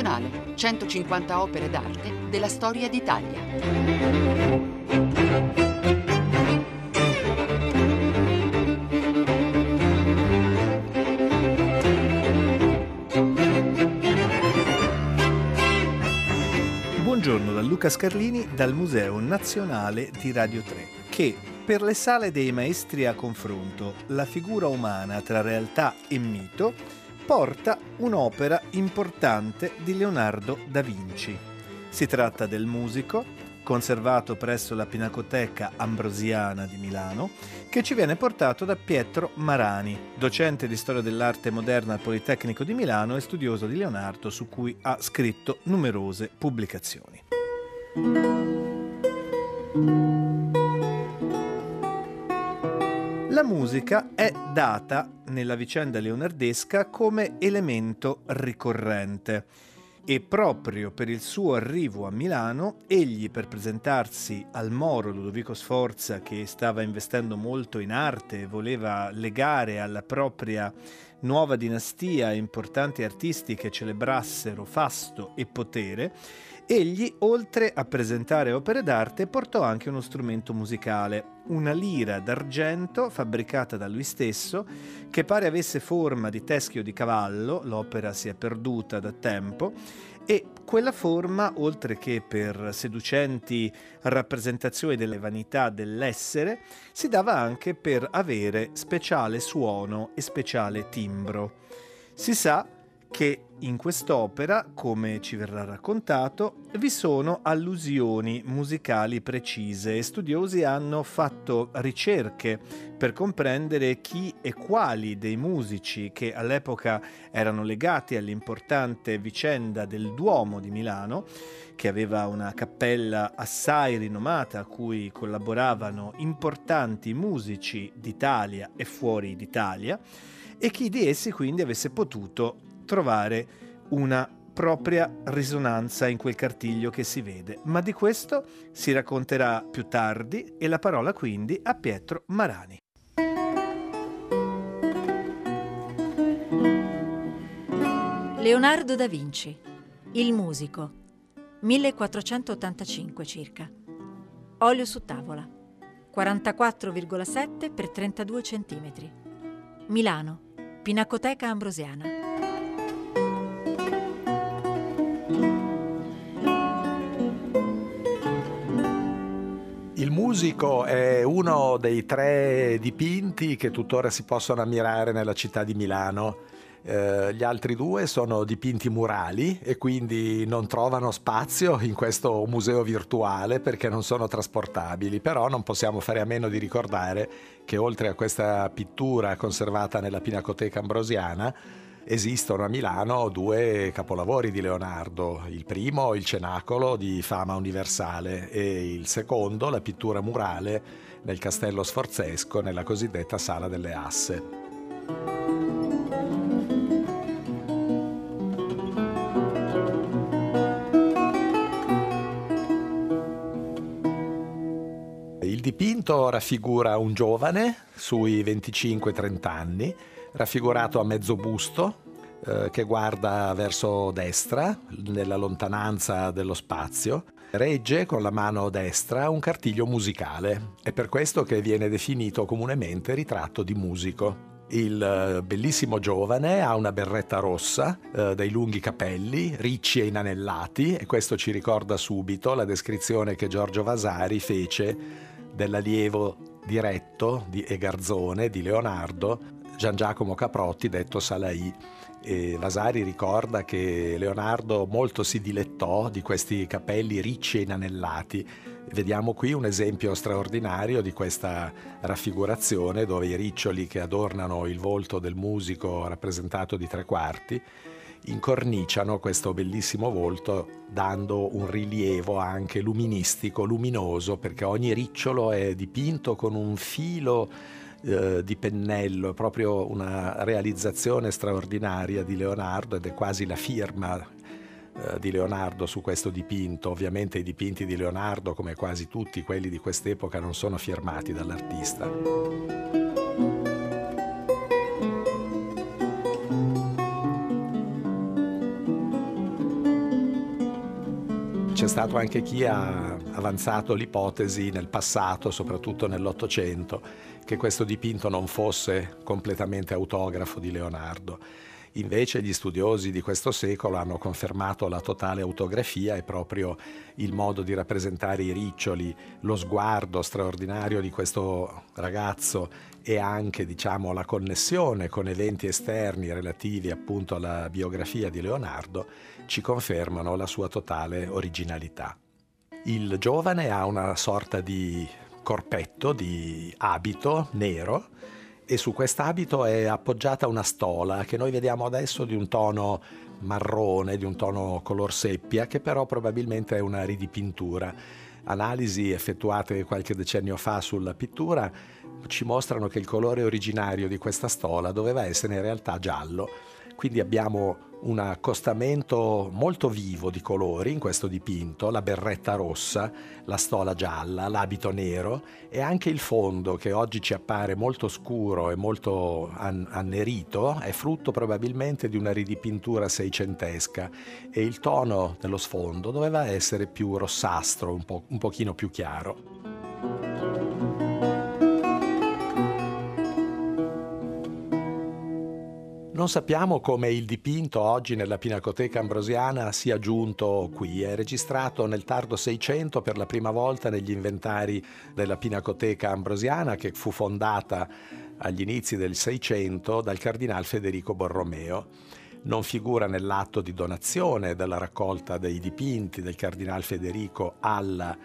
Nazionale, 150 opere d'arte della storia d'Italia. Buongiorno da Luca Scarlini dal Museo Nazionale di Radio 3 che per le sale dei maestri a confronto, la figura umana tra realtà e mito porta un'opera importante di Leonardo da Vinci. Si tratta del musico, conservato presso la Pinacoteca Ambrosiana di Milano, che ci viene portato da Pietro Marani, docente di storia dell'arte moderna al Politecnico di Milano e studioso di Leonardo su cui ha scritto numerose pubblicazioni. La musica è data nella vicenda leonardesca come elemento ricorrente e proprio per il suo arrivo a Milano, egli per presentarsi al Moro Ludovico Sforza che stava investendo molto in arte e voleva legare alla propria nuova dinastia importanti artisti che celebrassero fasto e potere, egli, oltre a presentare opere d'arte, portò anche uno strumento musicale, una lira d'argento fabbricata da lui stesso, che pare avesse forma di teschio di cavallo, l'opera si è perduta da tempo, e quella forma, oltre che per seducenti rappresentazioni delle vanità dell'essere, si dava anche per avere speciale suono e speciale timbro. Si sa che in quest'opera, come ci verrà raccontato, vi sono allusioni musicali precise e studiosi hanno fatto ricerche per comprendere chi e quali dei musici che all'epoca erano legati all'importante vicenda del Duomo di Milano, che aveva una cappella assai rinomata a cui collaboravano importanti musici d'Italia e fuori d'Italia, e chi di essi quindi avesse potuto trovare una propria risonanza in quel cartiglio che si vede, ma di questo si racconterà più tardi e la parola quindi a Pietro Marani. Leonardo da Vinci, il musico, 1485 circa. Olio su tavola, 44,7 x 32 cm. Milano, Pinacoteca Ambrosiana. Musico è uno dei tre dipinti che tuttora si possono ammirare nella città di Milano. Eh, gli altri due sono dipinti murali e quindi non trovano spazio in questo museo virtuale perché non sono trasportabili, però non possiamo fare a meno di ricordare che oltre a questa pittura conservata nella Pinacoteca Ambrosiana, esistono a Milano due capolavori di Leonardo, il primo il Cenacolo di fama universale e il secondo la pittura murale nel Castello Sforzesco nella cosiddetta Sala delle Asse. Il dipinto raffigura un giovane sui 25-30 anni raffigurato a mezzo busto eh, che guarda verso destra, nella lontananza dello spazio. Regge con la mano destra un cartiglio musicale. È per questo che viene definito comunemente ritratto di musico. Il eh, bellissimo giovane ha una berretta rossa, eh, dei lunghi capelli, ricci e inanellati, e questo ci ricorda subito la descrizione che Giorgio Vasari fece dell'allievo diretto di, e garzone di Leonardo Gian Giacomo Caprotti, detto Salai. E Vasari ricorda che Leonardo molto si dilettò di questi capelli ricci e inanellati. Vediamo qui un esempio straordinario di questa raffigurazione dove i riccioli che adornano il volto del musico rappresentato di tre quarti incorniciano questo bellissimo volto dando un rilievo anche luministico, luminoso, perché ogni ricciolo è dipinto con un filo eh, di pennello, proprio una realizzazione straordinaria di Leonardo ed è quasi la firma eh, di Leonardo su questo dipinto. Ovviamente i dipinti di Leonardo, come quasi tutti quelli di quest'epoca, non sono firmati dall'artista. Stato anche chi ha avanzato l'ipotesi nel passato, soprattutto nell'Ottocento, che questo dipinto non fosse completamente autografo di Leonardo. Invece gli studiosi di questo secolo hanno confermato la totale autografia e proprio il modo di rappresentare i riccioli, lo sguardo straordinario di questo ragazzo e anche diciamo, la connessione con eventi esterni relativi appunto alla biografia di Leonardo ci confermano la sua totale originalità. Il giovane ha una sorta di corpetto, di abito nero e su quest'abito è appoggiata una stola che noi vediamo adesso di un tono marrone, di un tono color seppia, che però probabilmente è una ridipintura. Analisi effettuate qualche decennio fa sulla pittura ci mostrano che il colore originario di questa stola doveva essere in realtà giallo. Quindi abbiamo un accostamento molto vivo di colori in questo dipinto, la berretta rossa, la stola gialla, l'abito nero e anche il fondo che oggi ci appare molto scuro e molto annerito è frutto probabilmente di una ridipintura seicentesca e il tono dello sfondo doveva essere più rossastro, un, po', un pochino più chiaro. Non sappiamo come il dipinto oggi nella Pinacoteca Ambrosiana sia giunto qui. È registrato nel tardo 600 per la prima volta negli inventari della Pinacoteca Ambrosiana che fu fondata agli inizi del 600 dal cardinal Federico Borromeo. Non figura nell'atto di donazione della raccolta dei dipinti del cardinal Federico alla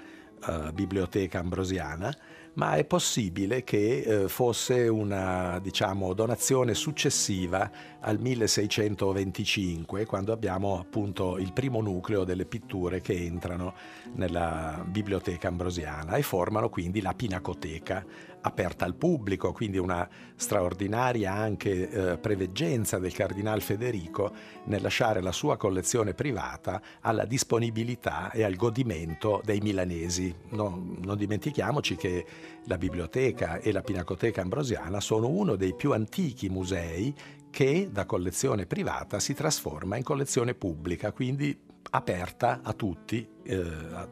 uh, Biblioteca Ambrosiana, ma è possibile che eh, fosse una diciamo, donazione successiva al 1625, quando abbiamo appunto il primo nucleo delle pitture che entrano nella biblioteca ambrosiana e formano quindi la pinacoteca aperta al pubblico, quindi una straordinaria anche eh, preveggenza del cardinal Federico nel lasciare la sua collezione privata alla disponibilità e al godimento dei milanesi. No, non dimentichiamoci che la biblioteca e la Pinacoteca Ambrosiana sono uno dei più antichi musei che da collezione privata si trasforma in collezione pubblica, quindi aperta a tutti eh,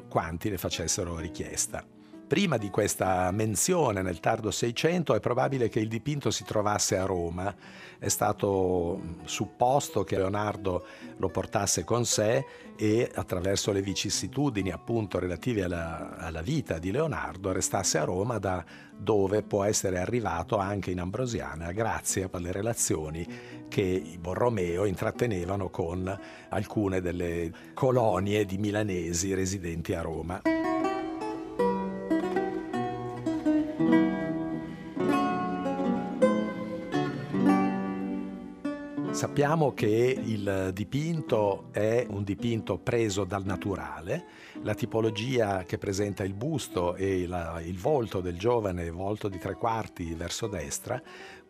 quanti ne facessero richiesta. Prima di questa menzione nel tardo 600 è probabile che il dipinto si trovasse a Roma. È stato supposto che Leonardo lo portasse con sé e attraverso le vicissitudini appunto relative alla, alla vita di Leonardo restasse a Roma da dove può essere arrivato anche in Ambrosiana grazie alle relazioni che i Borromeo intrattenevano con alcune delle colonie di milanesi residenti a Roma. Sappiamo che il dipinto è un dipinto preso dal naturale, la tipologia che presenta il busto e la, il volto del giovane, volto di tre quarti verso destra,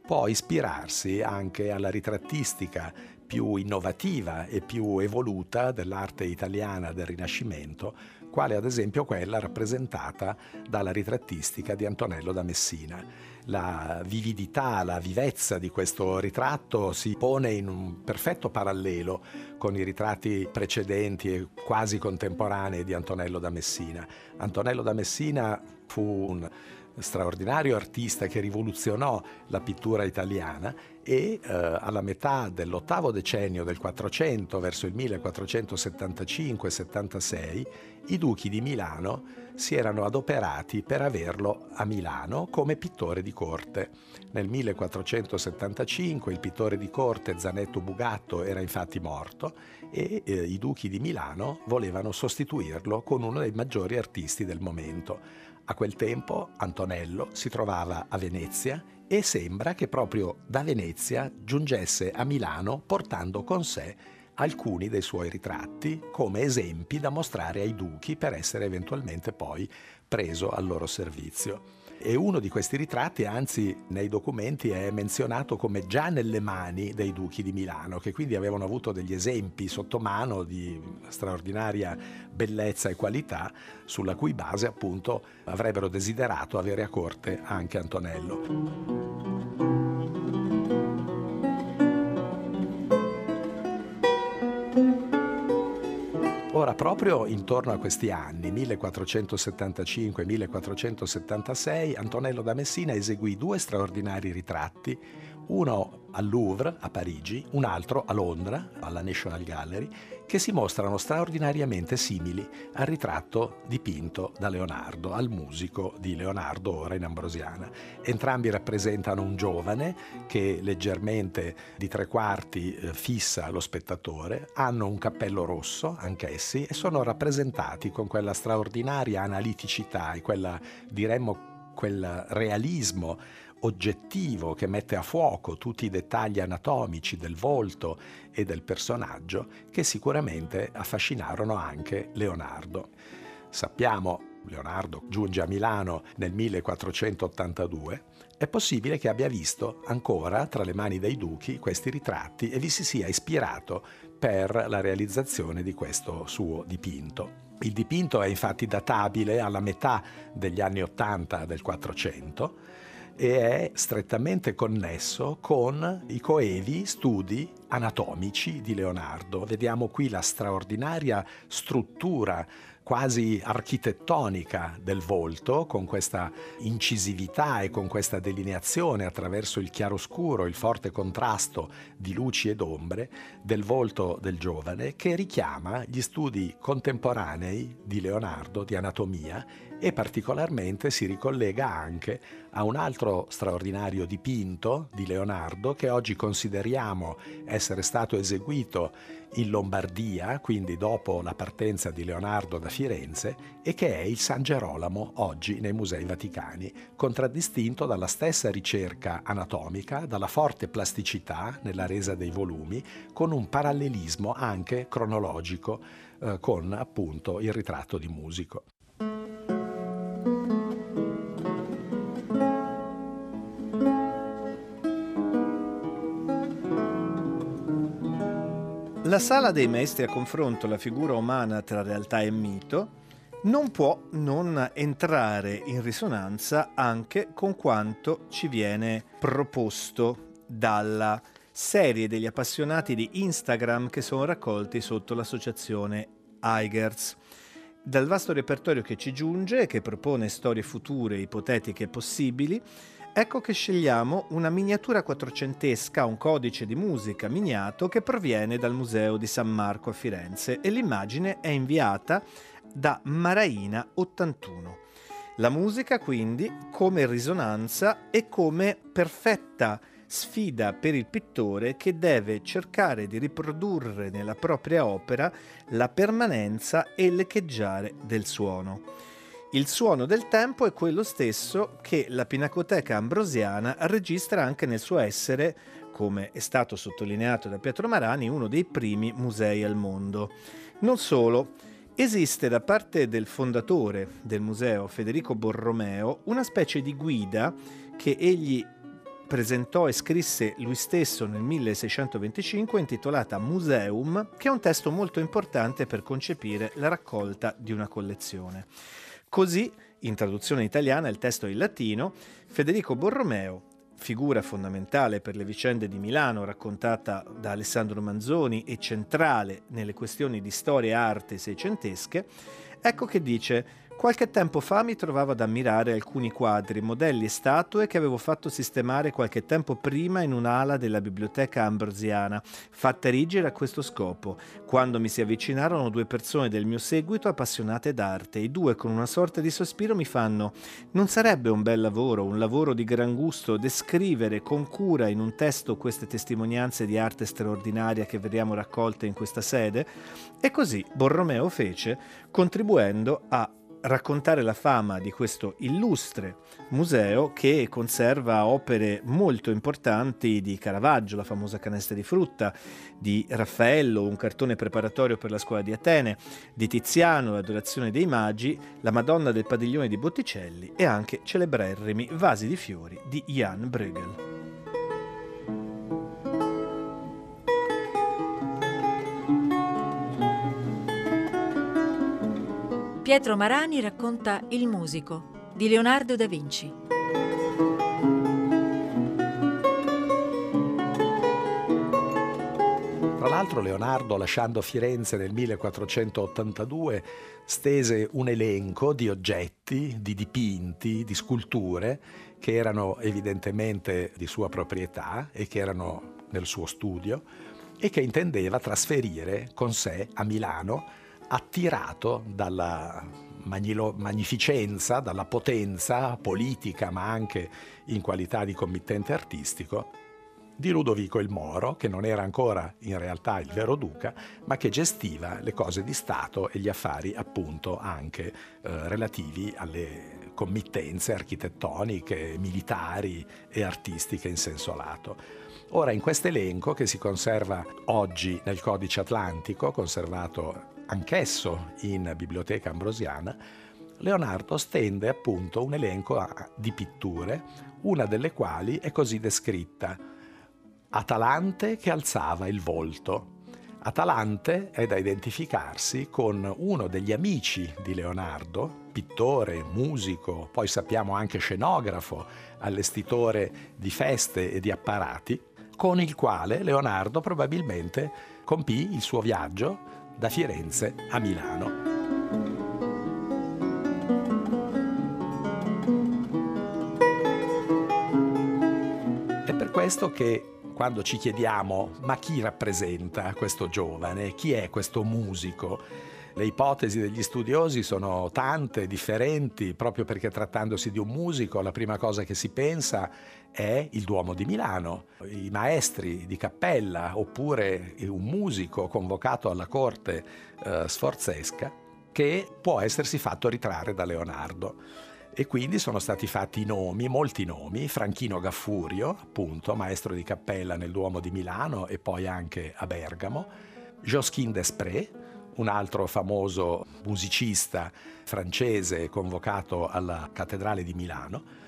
può ispirarsi anche alla ritrattistica più innovativa e più evoluta dell'arte italiana del Rinascimento, quale ad esempio quella rappresentata dalla ritrattistica di Antonello da Messina la vividità, la vivezza di questo ritratto si pone in un perfetto parallelo con i ritratti precedenti e quasi contemporanei di Antonello da Messina. Antonello da Messina fu un straordinario artista che rivoluzionò la pittura italiana e eh, alla metà dell'ottavo decennio del 400, verso il 1475-76, i duchi di Milano si erano adoperati per averlo a Milano come pittore di corte. Nel 1475 il pittore di corte Zanetto Bugatto era infatti morto e eh, i duchi di Milano volevano sostituirlo con uno dei maggiori artisti del momento. A quel tempo Antonello si trovava a Venezia e sembra che proprio da Venezia giungesse a Milano portando con sé alcuni dei suoi ritratti come esempi da mostrare ai duchi per essere eventualmente poi preso al loro servizio. E uno di questi ritratti, anzi nei documenti, è menzionato come già nelle mani dei duchi di Milano, che quindi avevano avuto degli esempi sotto mano di straordinaria bellezza e qualità, sulla cui base appunto avrebbero desiderato avere a corte anche Antonello. Ora proprio intorno a questi anni, 1475-1476, Antonello da Messina eseguì due straordinari ritratti, uno al Louvre a Parigi, un altro a Londra, alla National Gallery, che si mostrano straordinariamente simili al ritratto dipinto da Leonardo, al musico di Leonardo ora in Ambrosiana. Entrambi rappresentano un giovane che leggermente di tre quarti eh, fissa lo spettatore, hanno un cappello rosso anch'essi e sono rappresentati con quella straordinaria analiticità e quella, diremmo, quel realismo oggettivo che mette a fuoco tutti i dettagli anatomici del volto e del personaggio che sicuramente affascinarono anche Leonardo. Sappiamo Leonardo giunge a Milano nel 1482, è possibile che abbia visto ancora tra le mani dei duchi questi ritratti e vi si sia ispirato per la realizzazione di questo suo dipinto. Il dipinto è infatti databile alla metà degli anni 80 del 400 e è strettamente connesso con i coevi studi anatomici di Leonardo. Vediamo qui la straordinaria struttura quasi architettonica del volto, con questa incisività e con questa delineazione attraverso il chiaroscuro, il forte contrasto di luci ed ombre del volto del giovane, che richiama gli studi contemporanei di Leonardo di anatomia e particolarmente si ricollega anche a un altro straordinario dipinto di Leonardo che oggi consideriamo essere stato eseguito in Lombardia, quindi dopo la partenza di Leonardo da Firenze, e che è il San Gerolamo oggi nei Musei Vaticani, contraddistinto dalla stessa ricerca anatomica, dalla forte plasticità nella resa dei volumi, con un parallelismo anche cronologico eh, con appunto il ritratto di musico. Sala dei maestri a confronto la figura umana tra realtà e mito non può non entrare in risonanza anche con quanto ci viene proposto dalla serie degli appassionati di Instagram che sono raccolti sotto l'associazione Eigerz. Dal vasto repertorio che ci giunge e che propone storie future ipotetiche possibili, Ecco che scegliamo una miniatura quattrocentesca, un codice di musica miniato che proviene dal Museo di San Marco a Firenze e l'immagine è inviata da Maraina 81. La musica quindi come risonanza e come perfetta sfida per il pittore che deve cercare di riprodurre nella propria opera la permanenza e l'echeggiare del suono. Il suono del tempo è quello stesso che la Pinacoteca Ambrosiana registra anche nel suo essere, come è stato sottolineato da Pietro Marani, uno dei primi musei al mondo. Non solo, esiste da parte del fondatore del museo, Federico Borromeo, una specie di guida che egli presentò e scrisse lui stesso nel 1625 intitolata Museum, che è un testo molto importante per concepire la raccolta di una collezione. Così, in traduzione italiana, il testo è in latino, Federico Borromeo, figura fondamentale per le vicende di Milano raccontata da Alessandro Manzoni e centrale nelle questioni di storia e arte seicentesche, ecco che dice Qualche tempo fa mi trovavo ad ammirare alcuni quadri, modelli e statue che avevo fatto sistemare qualche tempo prima in un'ala della biblioteca ambrosiana, fatta erigere a questo scopo, quando mi si avvicinarono due persone del mio seguito appassionate d'arte. I due con una sorta di sospiro mi fanno «Non sarebbe un bel lavoro, un lavoro di gran gusto, descrivere con cura in un testo queste testimonianze di arte straordinaria che vediamo raccolte in questa sede?» E così Borromeo fece, contribuendo a raccontare la fama di questo illustre museo che conserva opere molto importanti di Caravaggio, la famosa canesta di frutta, di Raffaello, un cartone preparatorio per la scuola di Atene, di Tiziano, l'adorazione dei magi, la Madonna del padiglione di Botticelli e anche celeberrimi vasi di fiori di Jan Bruegel. Pietro Marani racconta Il musico di Leonardo da Vinci. Tra l'altro Leonardo, lasciando Firenze nel 1482, stese un elenco di oggetti, di dipinti, di sculture che erano evidentemente di sua proprietà e che erano nel suo studio e che intendeva trasferire con sé a Milano, attirato dalla magnificenza, dalla potenza politica, ma anche in qualità di committente artistico, di Ludovico il Moro, che non era ancora in realtà il vero duca, ma che gestiva le cose di Stato e gli affari appunto anche eh, relativi alle committenze architettoniche, militari e artistiche in senso lato. Ora, in questo elenco che si conserva oggi nel Codice Atlantico, conservato anch'esso in Biblioteca Ambrosiana, Leonardo stende appunto un elenco di pitture, una delle quali è così descritta. Atalante che alzava il volto. Atalante è da identificarsi con uno degli amici di Leonardo, pittore, musico, poi sappiamo anche scenografo, allestitore di feste e di apparati, con il quale Leonardo probabilmente compì il suo viaggio da Firenze a Milano. È per questo che quando ci chiediamo ma chi rappresenta questo giovane, chi è questo musico, le ipotesi degli studiosi sono tante, differenti, proprio perché trattandosi di un musico la prima cosa che si pensa è il Duomo di Milano, i maestri di cappella oppure un musico convocato alla corte eh, sforzesca che può essersi fatto ritrarre da Leonardo. E quindi sono stati fatti nomi, molti nomi, Franchino Gaffurio, appunto, maestro di cappella nel Duomo di Milano e poi anche a Bergamo, Josquin Desprez, un altro famoso musicista francese convocato alla cattedrale di Milano,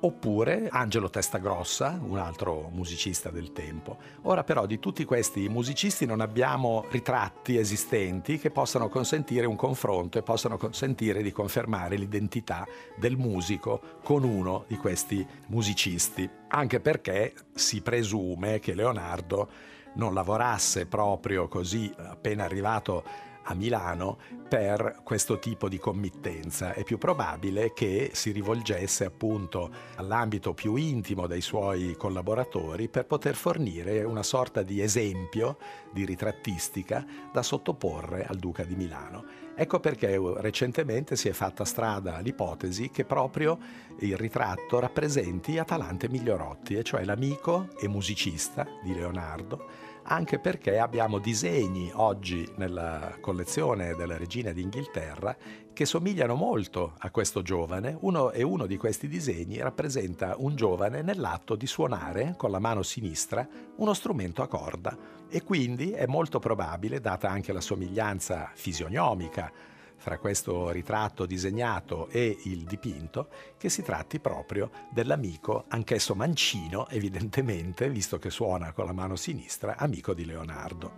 oppure Angelo Testagrossa, un altro musicista del tempo. Ora però di tutti questi musicisti non abbiamo ritratti esistenti che possano consentire un confronto e possano consentire di confermare l'identità del musico con uno di questi musicisti, anche perché si presume che Leonardo non lavorasse proprio così appena arrivato a Milano per questo tipo di committenza. È più probabile che si rivolgesse appunto all'ambito più intimo dei suoi collaboratori per poter fornire una sorta di esempio di ritrattistica da sottoporre al Duca di Milano. Ecco perché recentemente si è fatta strada l'ipotesi che proprio il ritratto rappresenti Atalante Migliorotti, e cioè l'amico e musicista di Leonardo, anche perché abbiamo disegni oggi nella collezione della regina d'Inghilterra che somigliano molto a questo giovane. Uno e uno di questi disegni rappresenta un giovane nell'atto di suonare con la mano sinistra uno strumento a corda e quindi è molto probabile, data anche la somiglianza fisionomica fra questo ritratto disegnato e il dipinto, che si tratti proprio dell'amico, anch'esso mancino, evidentemente, visto che suona con la mano sinistra, amico di Leonardo.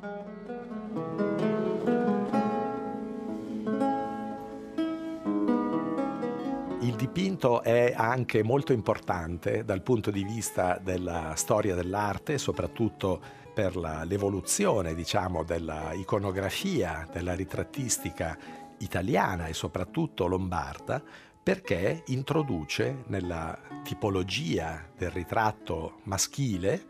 Il dipinto è anche molto importante dal punto di vista della storia dell'arte, soprattutto per l'evoluzione diciamo, della iconografia, della ritrattistica italiana e soprattutto lombarda perché introduce nella tipologia del ritratto maschile,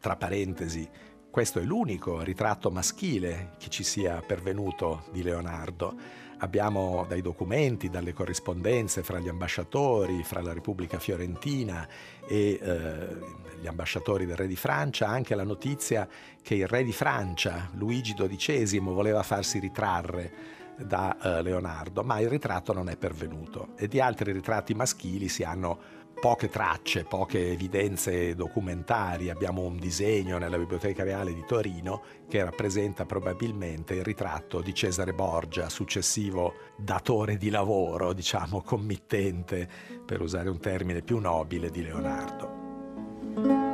tra parentesi, questo è l'unico ritratto maschile che ci sia pervenuto di Leonardo. Abbiamo dai documenti, dalle corrispondenze fra gli ambasciatori, fra la Repubblica Fiorentina e eh, gli ambasciatori del re di Francia, anche la notizia che il re di Francia, Luigi XII, voleva farsi ritrarre da uh, Leonardo, ma il ritratto non è pervenuto e di altri ritratti maschili si hanno poche tracce, poche evidenze documentari. Abbiamo un disegno nella Biblioteca Reale di Torino che rappresenta probabilmente il ritratto di Cesare Borgia, successivo datore di lavoro, diciamo committente, per usare un termine più nobile, di Leonardo.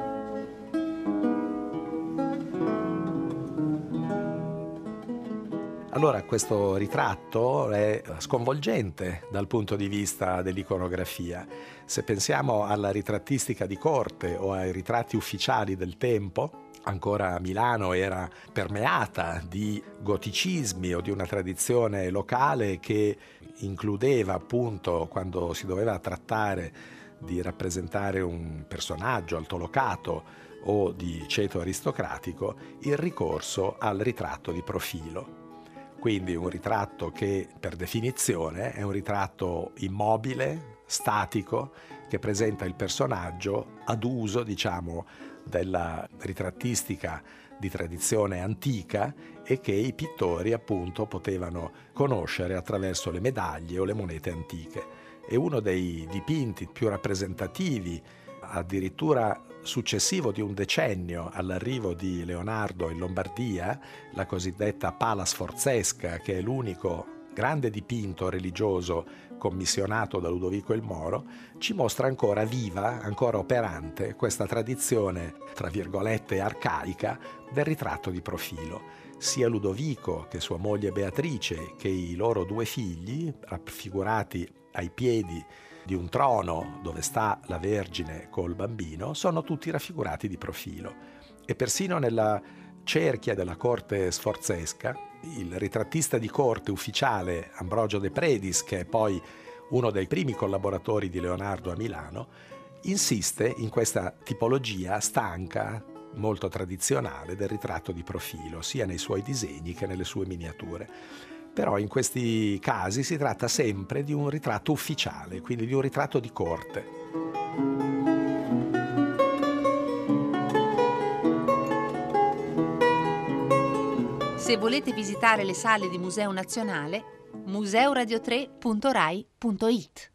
Allora questo ritratto è sconvolgente dal punto di vista dell'iconografia. Se pensiamo alla ritrattistica di corte o ai ritratti ufficiali del tempo, ancora Milano era permeata di goticismi o di una tradizione locale che includeva appunto quando si doveva trattare di rappresentare un personaggio altolocato o di ceto aristocratico il ricorso al ritratto di profilo. Quindi un ritratto che per definizione è un ritratto immobile, statico, che presenta il personaggio ad uso, diciamo, della ritrattistica di tradizione antica e che i pittori appunto potevano conoscere attraverso le medaglie o le monete antiche. E uno dei dipinti più rappresentativi, addirittura successivo di un decennio all'arrivo di Leonardo in Lombardia, la cosiddetta Pala Sforzesca, che è l'unico grande dipinto religioso commissionato da Ludovico il Moro, ci mostra ancora viva, ancora operante questa tradizione, tra virgolette, arcaica del ritratto di profilo. Sia Ludovico che sua moglie Beatrice che i loro due figli, raffigurati ai piedi di un trono dove sta la Vergine col bambino, sono tutti raffigurati di profilo. E persino nella cerchia della corte sforzesca, il ritrattista di corte ufficiale Ambrogio De Predis, che è poi uno dei primi collaboratori di Leonardo a Milano, insiste in questa tipologia stanca, molto tradizionale del ritratto di profilo, sia nei suoi disegni che nelle sue miniature. Però in questi casi si tratta sempre di un ritratto ufficiale, quindi di un ritratto di corte. Se volete visitare le sale di Museo Nazionale, museoradio3.rai.it.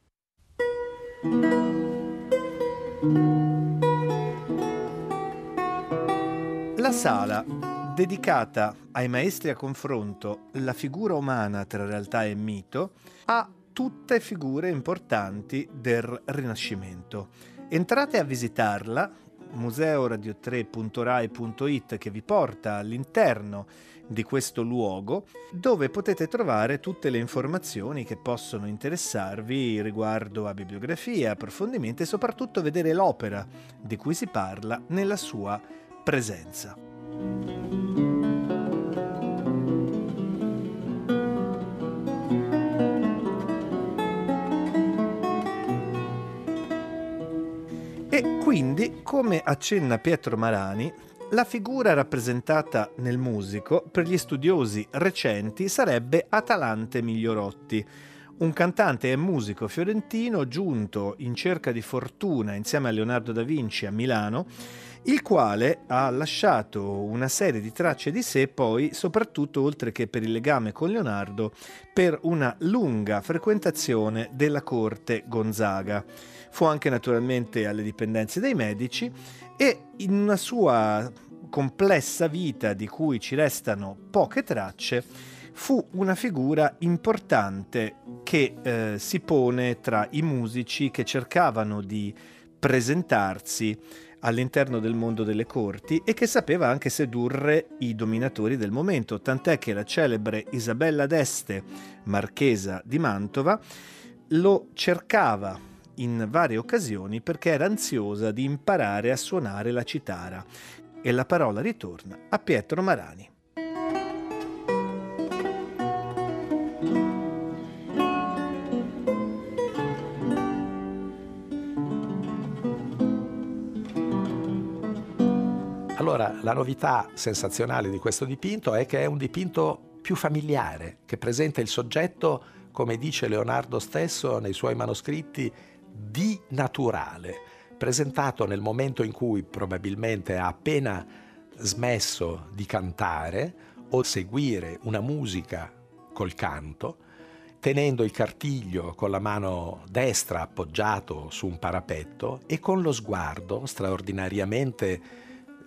La sala dedicata ai maestri a confronto La figura umana tra realtà e mito, ha tutte figure importanti del Rinascimento. Entrate a visitarla, museoradio3.rai.it che vi porta all'interno di questo luogo dove potete trovare tutte le informazioni che possono interessarvi riguardo a bibliografia, approfondimenti e soprattutto vedere l'opera di cui si parla nella sua presenza. E quindi, come accenna Pietro Marani, la figura rappresentata nel musico per gli studiosi recenti sarebbe Atalante Migliorotti, un cantante e musico fiorentino giunto in cerca di fortuna insieme a Leonardo da Vinci a Milano il quale ha lasciato una serie di tracce di sé poi, soprattutto oltre che per il legame con Leonardo, per una lunga frequentazione della corte Gonzaga. Fu anche naturalmente alle dipendenze dei medici e in una sua complessa vita di cui ci restano poche tracce, fu una figura importante che eh, si pone tra i musici che cercavano di presentarsi all'interno del mondo delle corti e che sapeva anche sedurre i dominatori del momento, tant'è che la celebre Isabella d'Este, marchesa di Mantova, lo cercava in varie occasioni perché era ansiosa di imparare a suonare la citara. E la parola ritorna a Pietro Marani. Allora, la novità sensazionale di questo dipinto è che è un dipinto più familiare, che presenta il soggetto, come dice Leonardo stesso nei suoi manoscritti, di naturale, presentato nel momento in cui probabilmente ha appena smesso di cantare o seguire una musica col canto, tenendo il cartiglio con la mano destra appoggiato su un parapetto e con lo sguardo straordinariamente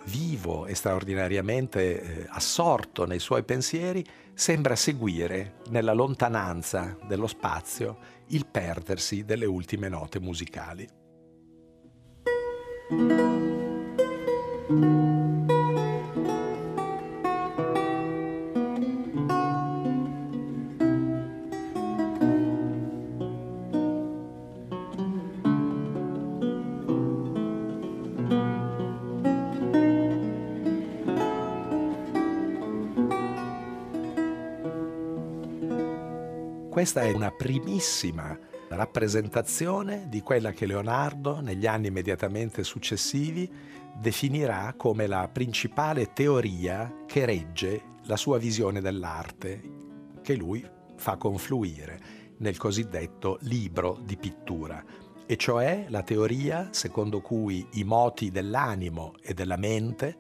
vivo e straordinariamente eh, assorto nei suoi pensieri, sembra seguire nella lontananza dello spazio il perdersi delle ultime note musicali. Questa è una primissima rappresentazione di quella che Leonardo negli anni immediatamente successivi definirà come la principale teoria che regge la sua visione dell'arte, che lui fa confluire nel cosiddetto libro di pittura, e cioè la teoria secondo cui i moti dell'animo e della mente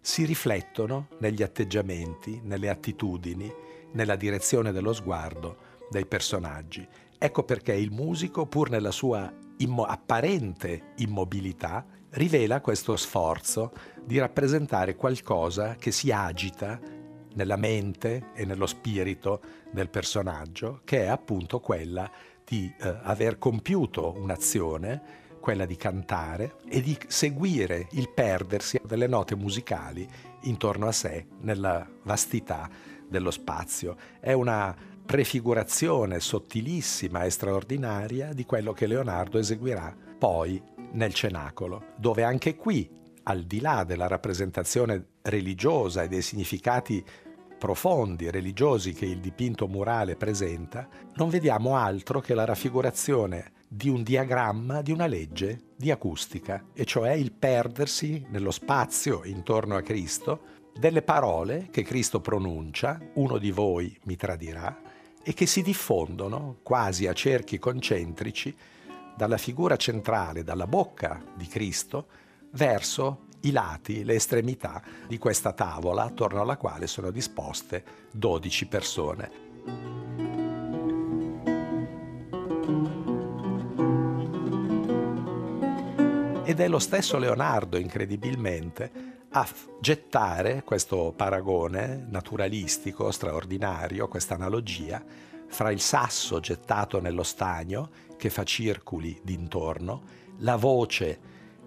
si riflettono negli atteggiamenti, nelle attitudini, nella direzione dello sguardo dei personaggi. Ecco perché il musico, pur nella sua immo- apparente immobilità, rivela questo sforzo di rappresentare qualcosa che si agita nella mente e nello spirito del personaggio, che è appunto quella di eh, aver compiuto un'azione, quella di cantare e di seguire il perdersi delle note musicali intorno a sé nella vastità dello spazio. È una prefigurazione sottilissima e straordinaria di quello che Leonardo eseguirà poi nel cenacolo, dove anche qui, al di là della rappresentazione religiosa e dei significati profondi religiosi che il dipinto murale presenta, non vediamo altro che la raffigurazione di un diagramma di una legge di acustica, e cioè il perdersi nello spazio intorno a Cristo delle parole che Cristo pronuncia, uno di voi mi tradirà, e che si diffondono quasi a cerchi concentrici dalla figura centrale, dalla bocca di Cristo, verso i lati, le estremità di questa tavola attorno alla quale sono disposte 12 persone. Ed è lo stesso Leonardo, incredibilmente, a gettare questo paragone naturalistico straordinario, questa analogia, fra il sasso gettato nello stagno che fa circoli d'intorno, la voce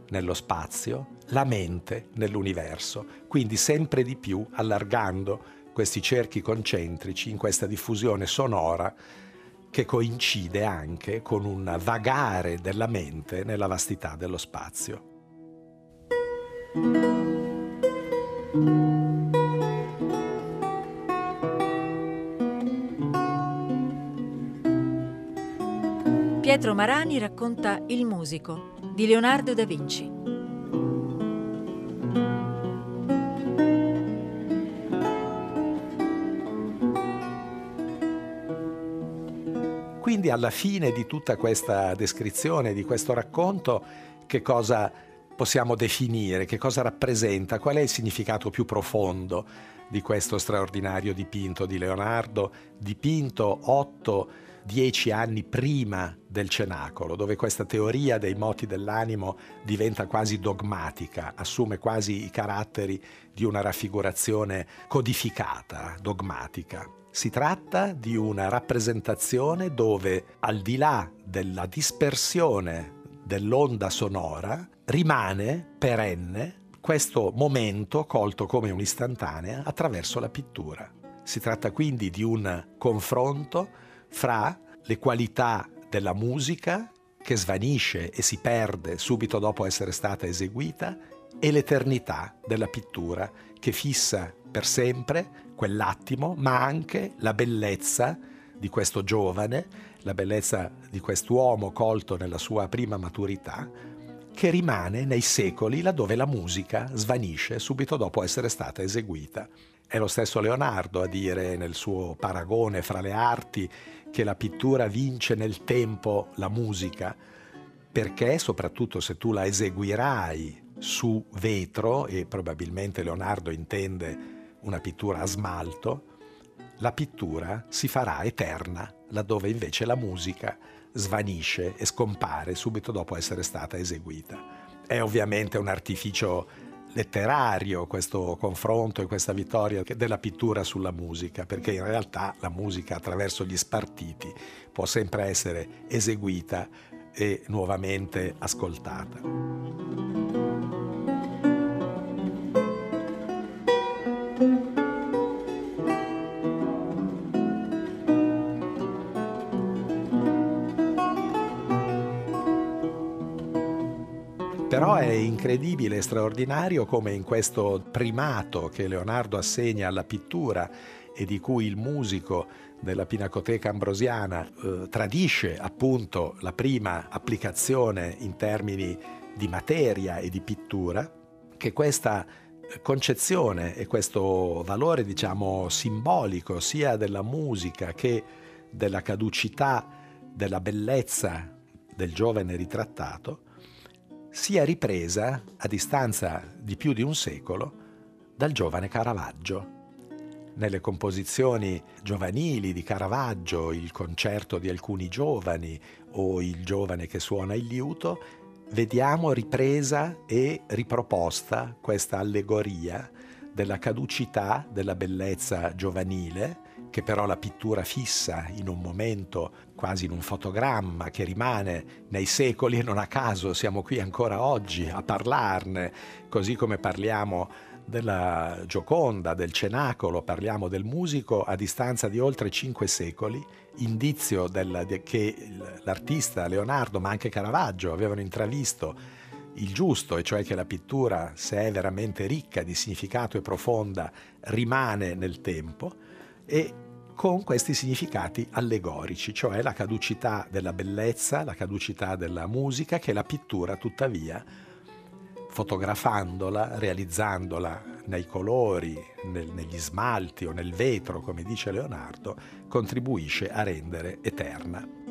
nello spazio, la mente nell'universo, quindi sempre di più allargando questi cerchi concentrici in questa diffusione sonora che coincide anche con un vagare della mente nella vastità dello spazio. Pietro Marani racconta Il musico di Leonardo da Vinci. Quindi alla fine di tutta questa descrizione, di questo racconto, che cosa possiamo definire, che cosa rappresenta, qual è il significato più profondo di questo straordinario dipinto di Leonardo, dipinto otto, dieci anni prima del cenacolo, dove questa teoria dei moti dell'animo diventa quasi dogmatica, assume quasi i caratteri di una raffigurazione codificata, dogmatica. Si tratta di una rappresentazione dove, al di là della dispersione dell'onda sonora, rimane perenne questo momento colto come un'istantanea attraverso la pittura. Si tratta quindi di un confronto fra le qualità della musica che svanisce e si perde subito dopo essere stata eseguita e l'eternità della pittura che fissa per sempre quell'attimo, ma anche la bellezza di questo giovane, la bellezza di quest'uomo colto nella sua prima maturità, che rimane nei secoli laddove la musica svanisce subito dopo essere stata eseguita. È lo stesso Leonardo a dire nel suo paragone fra le arti che la pittura vince nel tempo la musica, perché soprattutto se tu la eseguirai su vetro, e probabilmente Leonardo intende una pittura a smalto, la pittura si farà eterna, laddove invece la musica svanisce e scompare subito dopo essere stata eseguita. È ovviamente un artificio letterario questo confronto e questa vittoria della pittura sulla musica, perché in realtà la musica attraverso gli spartiti può sempre essere eseguita e nuovamente ascoltata. Però è incredibile e straordinario come in questo primato che Leonardo assegna alla pittura e di cui il musico della Pinacoteca Ambrosiana eh, tradisce appunto la prima applicazione in termini di materia e di pittura, che questa concezione e questo valore diciamo simbolico sia della musica che della caducità, della bellezza del giovane ritrattato, sia ripresa a distanza di più di un secolo dal giovane Caravaggio. Nelle composizioni giovanili di Caravaggio, il concerto di alcuni giovani o il giovane che suona il liuto, vediamo ripresa e riproposta questa allegoria della caducità della bellezza giovanile, che però la pittura fissa in un momento, quasi in un fotogramma, che rimane nei secoli e non a caso siamo qui ancora oggi a parlarne, così come parliamo della Gioconda, del Cenacolo, parliamo del musico a distanza di oltre cinque secoli, indizio del, de, che l'artista Leonardo, ma anche Caravaggio, avevano intravisto il giusto, e cioè che la pittura, se è veramente ricca di significato e profonda, rimane nel tempo, e con questi significati allegorici, cioè la caducità della bellezza, la caducità della musica, che la pittura tuttavia fotografandola, realizzandola nei colori, nel, negli smalti o nel vetro, come dice Leonardo, contribuisce a rendere eterna.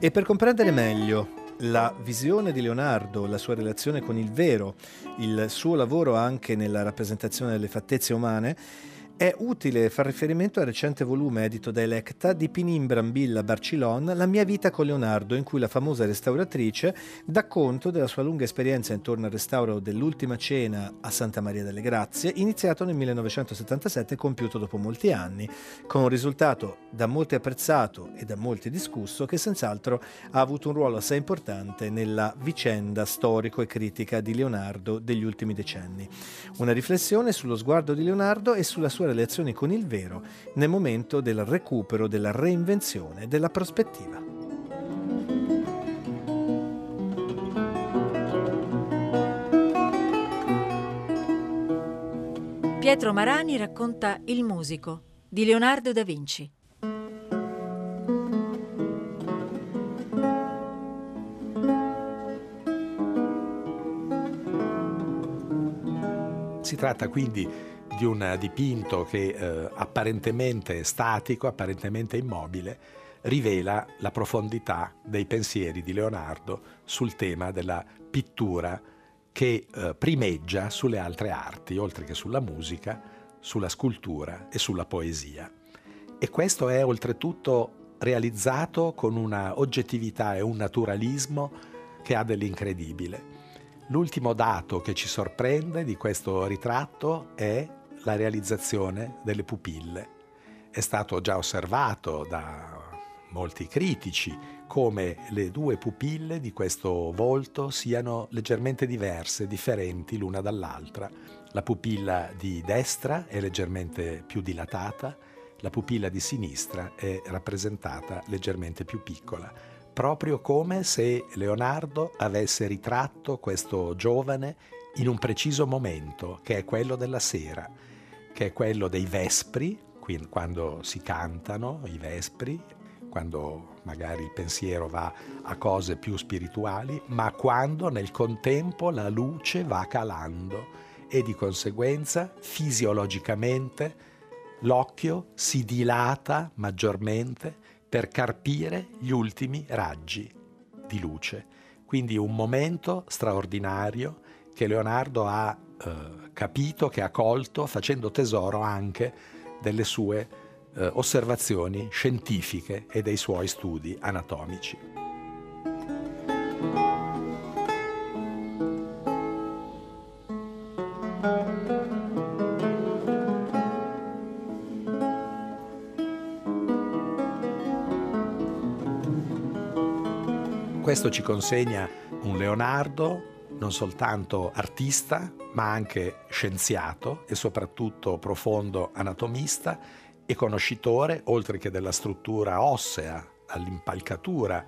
E per comprendere meglio la visione di Leonardo, la sua relazione con il vero, il suo lavoro anche nella rappresentazione delle fattezze umane, è utile far riferimento al recente volume edito da Electa di Pinin Brambilla Barcilon, La mia vita con Leonardo, in cui la famosa restauratrice dà conto della sua lunga esperienza intorno al restauro dell'Ultima Cena a Santa Maria delle Grazie, iniziato nel 1977 e compiuto dopo molti anni, con un risultato da molti apprezzato e da molti discusso che senz'altro ha avuto un ruolo assai importante nella vicenda storico e critica di Leonardo degli ultimi decenni. Una riflessione sullo sguardo di Leonardo e sulla sua relazione con il vero nel momento del recupero, della reinvenzione, della prospettiva. Pietro Marani racconta Il musico di Leonardo da Vinci. Si tratta quindi di un dipinto che eh, apparentemente statico, apparentemente immobile, rivela la profondità dei pensieri di Leonardo sul tema della pittura che eh, primeggia sulle altre arti, oltre che sulla musica, sulla scultura e sulla poesia. E questo è oltretutto realizzato con una oggettività e un naturalismo che ha dell'incredibile. L'ultimo dato che ci sorprende di questo ritratto è la realizzazione delle pupille. È stato già osservato da molti critici come le due pupille di questo volto siano leggermente diverse, differenti l'una dall'altra. La pupilla di destra è leggermente più dilatata, la pupilla di sinistra è rappresentata leggermente più piccola, proprio come se Leonardo avesse ritratto questo giovane in un preciso momento, che è quello della sera che è quello dei vespri, quando si cantano i vespri, quando magari il pensiero va a cose più spirituali, ma quando nel contempo la luce va calando e di conseguenza fisiologicamente l'occhio si dilata maggiormente per carpire gli ultimi raggi di luce. Quindi un momento straordinario che Leonardo ha eh, capito, che ha colto, facendo tesoro anche delle sue eh, osservazioni scientifiche e dei suoi studi anatomici. Questo ci consegna un Leonardo non soltanto artista, ma anche scienziato e soprattutto profondo anatomista e conoscitore, oltre che della struttura ossea, all'impalcatura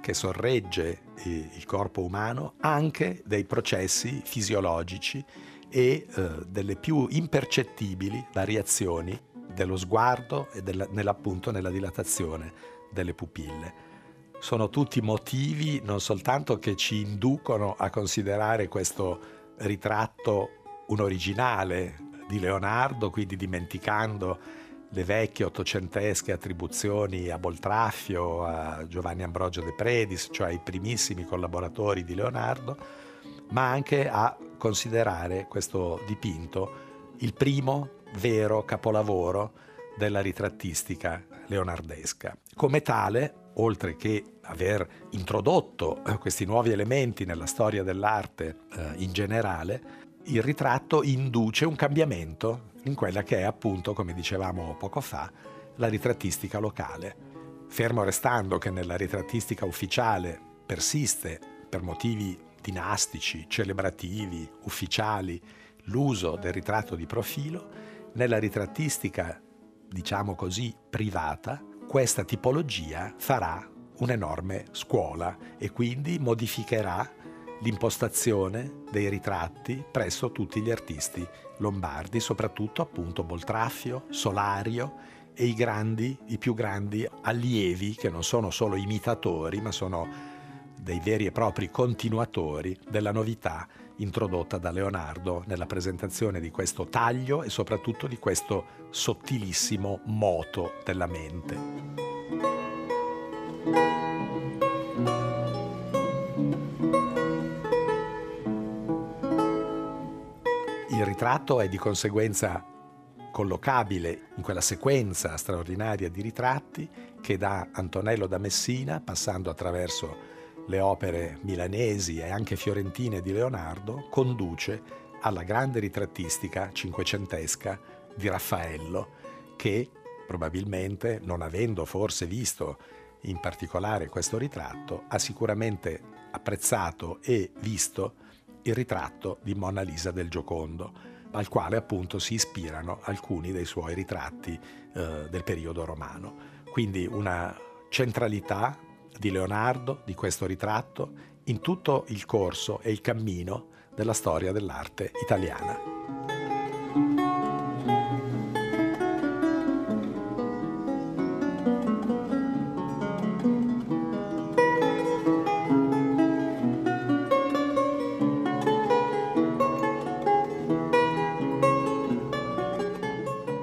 che sorregge il corpo umano, anche dei processi fisiologici e eh, delle più impercettibili variazioni dello sguardo e della, nella dilatazione delle pupille sono tutti motivi non soltanto che ci inducono a considerare questo ritratto un originale di Leonardo, quindi dimenticando le vecchie ottocentesche attribuzioni a Boltraffio, a Giovanni Ambrogio de Predis, cioè ai primissimi collaboratori di Leonardo, ma anche a considerare questo dipinto il primo vero capolavoro della ritrattistica leonardesca. Come tale, oltre che aver introdotto eh, questi nuovi elementi nella storia dell'arte eh, in generale, il ritratto induce un cambiamento in quella che è appunto, come dicevamo poco fa, la ritrattistica locale. Fermo restando che nella ritrattistica ufficiale persiste per motivi dinastici, celebrativi, ufficiali, l'uso del ritratto di profilo, nella ritrattistica, diciamo così, privata, questa tipologia farà un'enorme scuola e quindi modificherà l'impostazione dei ritratti presso tutti gli artisti lombardi, soprattutto appunto Boltraffio, Solario e i grandi, i più grandi allievi che non sono solo imitatori, ma sono dei veri e propri continuatori della novità introdotta da Leonardo nella presentazione di questo taglio e soprattutto di questo sottilissimo moto della mente. Il ritratto è di conseguenza collocabile in quella sequenza straordinaria di ritratti che da Antonello da Messina, passando attraverso le opere milanesi e anche fiorentine di Leonardo, conduce alla grande ritrattistica cinquecentesca di Raffaello, che probabilmente, non avendo forse visto in particolare questo ritratto, ha sicuramente apprezzato e visto il ritratto di Monna Lisa del Giocondo, al quale appunto si ispirano alcuni dei suoi ritratti eh, del periodo romano. Quindi una centralità di Leonardo, di questo ritratto, in tutto il corso e il cammino della storia dell'arte italiana.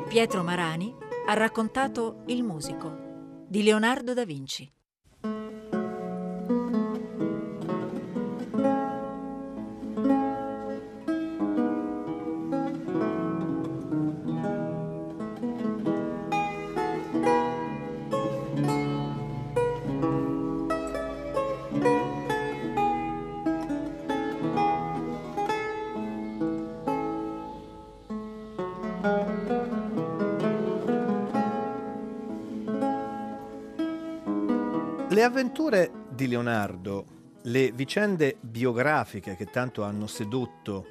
Pietro Marani ha raccontato Il musico di Leonardo da Vinci. Le avventure di Leonardo, le vicende biografiche che tanto hanno sedotto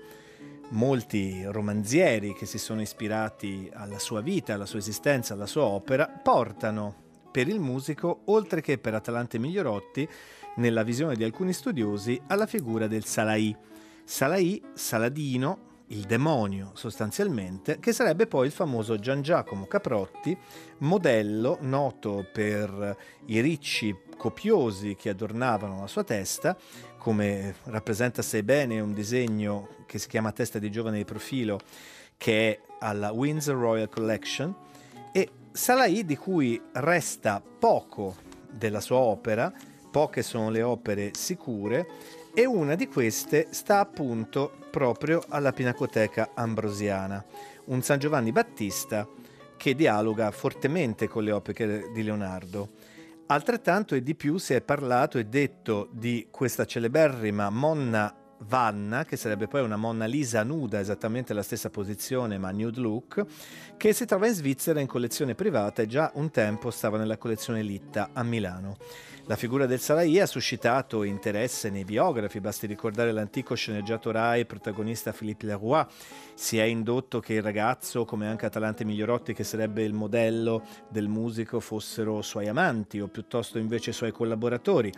molti romanzieri che si sono ispirati alla sua vita, alla sua esistenza, alla sua opera, portano per il musico, oltre che per Atalante Migliorotti, nella visione di alcuni studiosi, alla figura del Salaì. Salaì, Saladino, il demonio sostanzialmente, che sarebbe poi il famoso Gian Giacomo Caprotti, modello noto per i ricci copiosi che adornavano la sua testa, come rappresenta sei bene un disegno che si chiama Testa di giovane di profilo, che è alla Windsor Royal Collection, e Salai di cui resta poco della sua opera, poche sono le opere sicure, e una di queste sta appunto proprio alla Pinacoteca Ambrosiana, un San Giovanni Battista che dialoga fortemente con le opere di Leonardo. Altrettanto e di più si è parlato e detto di questa celeberrima Monna Vanna, che sarebbe poi una Monna Lisa nuda, esattamente la stessa posizione ma nude look, che si trova in Svizzera in collezione privata e già un tempo stava nella collezione Litta a Milano. La figura del Sarai ha suscitato interesse nei biografi, basti ricordare l'antico sceneggiato Rai protagonista Philippe Leroy. Si è indotto che il ragazzo, come anche Atalante Migliorotti, che sarebbe il modello del musico, fossero suoi amanti o piuttosto invece suoi collaboratori.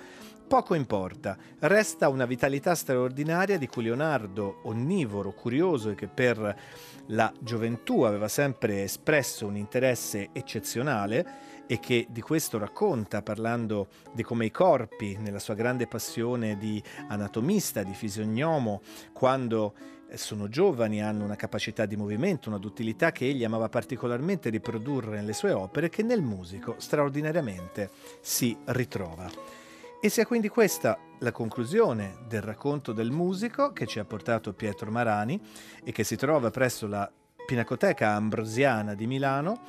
Poco importa, resta una vitalità straordinaria di cui Leonardo, onnivoro, curioso e che per la gioventù aveva sempre espresso un interesse eccezionale, e che di questo racconta parlando di come i corpi, nella sua grande passione di anatomista, di fisiognomo, quando eh, sono giovani, hanno una capacità di movimento, una duttilità che egli amava particolarmente riprodurre nelle sue opere, che nel musico straordinariamente si ritrova. E sia quindi questa la conclusione del racconto del musico che ci ha portato Pietro Marani e che si trova presso la Pinacoteca Ambrosiana di Milano,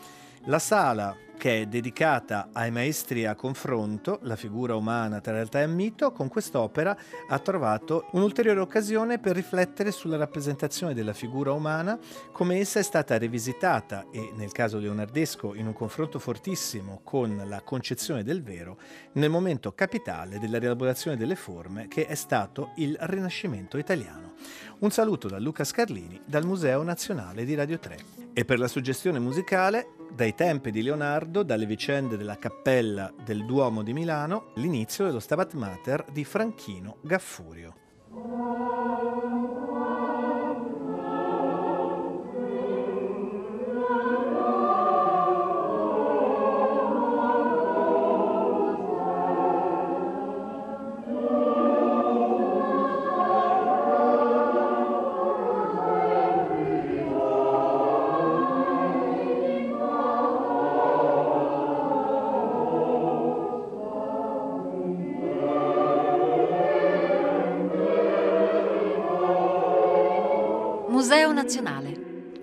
la sala che è dedicata ai maestri a confronto, la figura umana tra realtà e mito, con quest'opera ha trovato un'ulteriore occasione per riflettere sulla rappresentazione della figura umana, come essa è stata rivisitata e, nel caso leonardesco, in un confronto fortissimo con la concezione del vero, nel momento capitale della rielaborazione delle forme che è stato il Rinascimento italiano. Un saluto da Luca Scarlini dal Museo Nazionale di Radio 3. E per la suggestione musicale, dai tempi di Leonardo, dalle vicende della cappella del Duomo di Milano, l'inizio dello Stabat Mater di Franchino Gaffurio.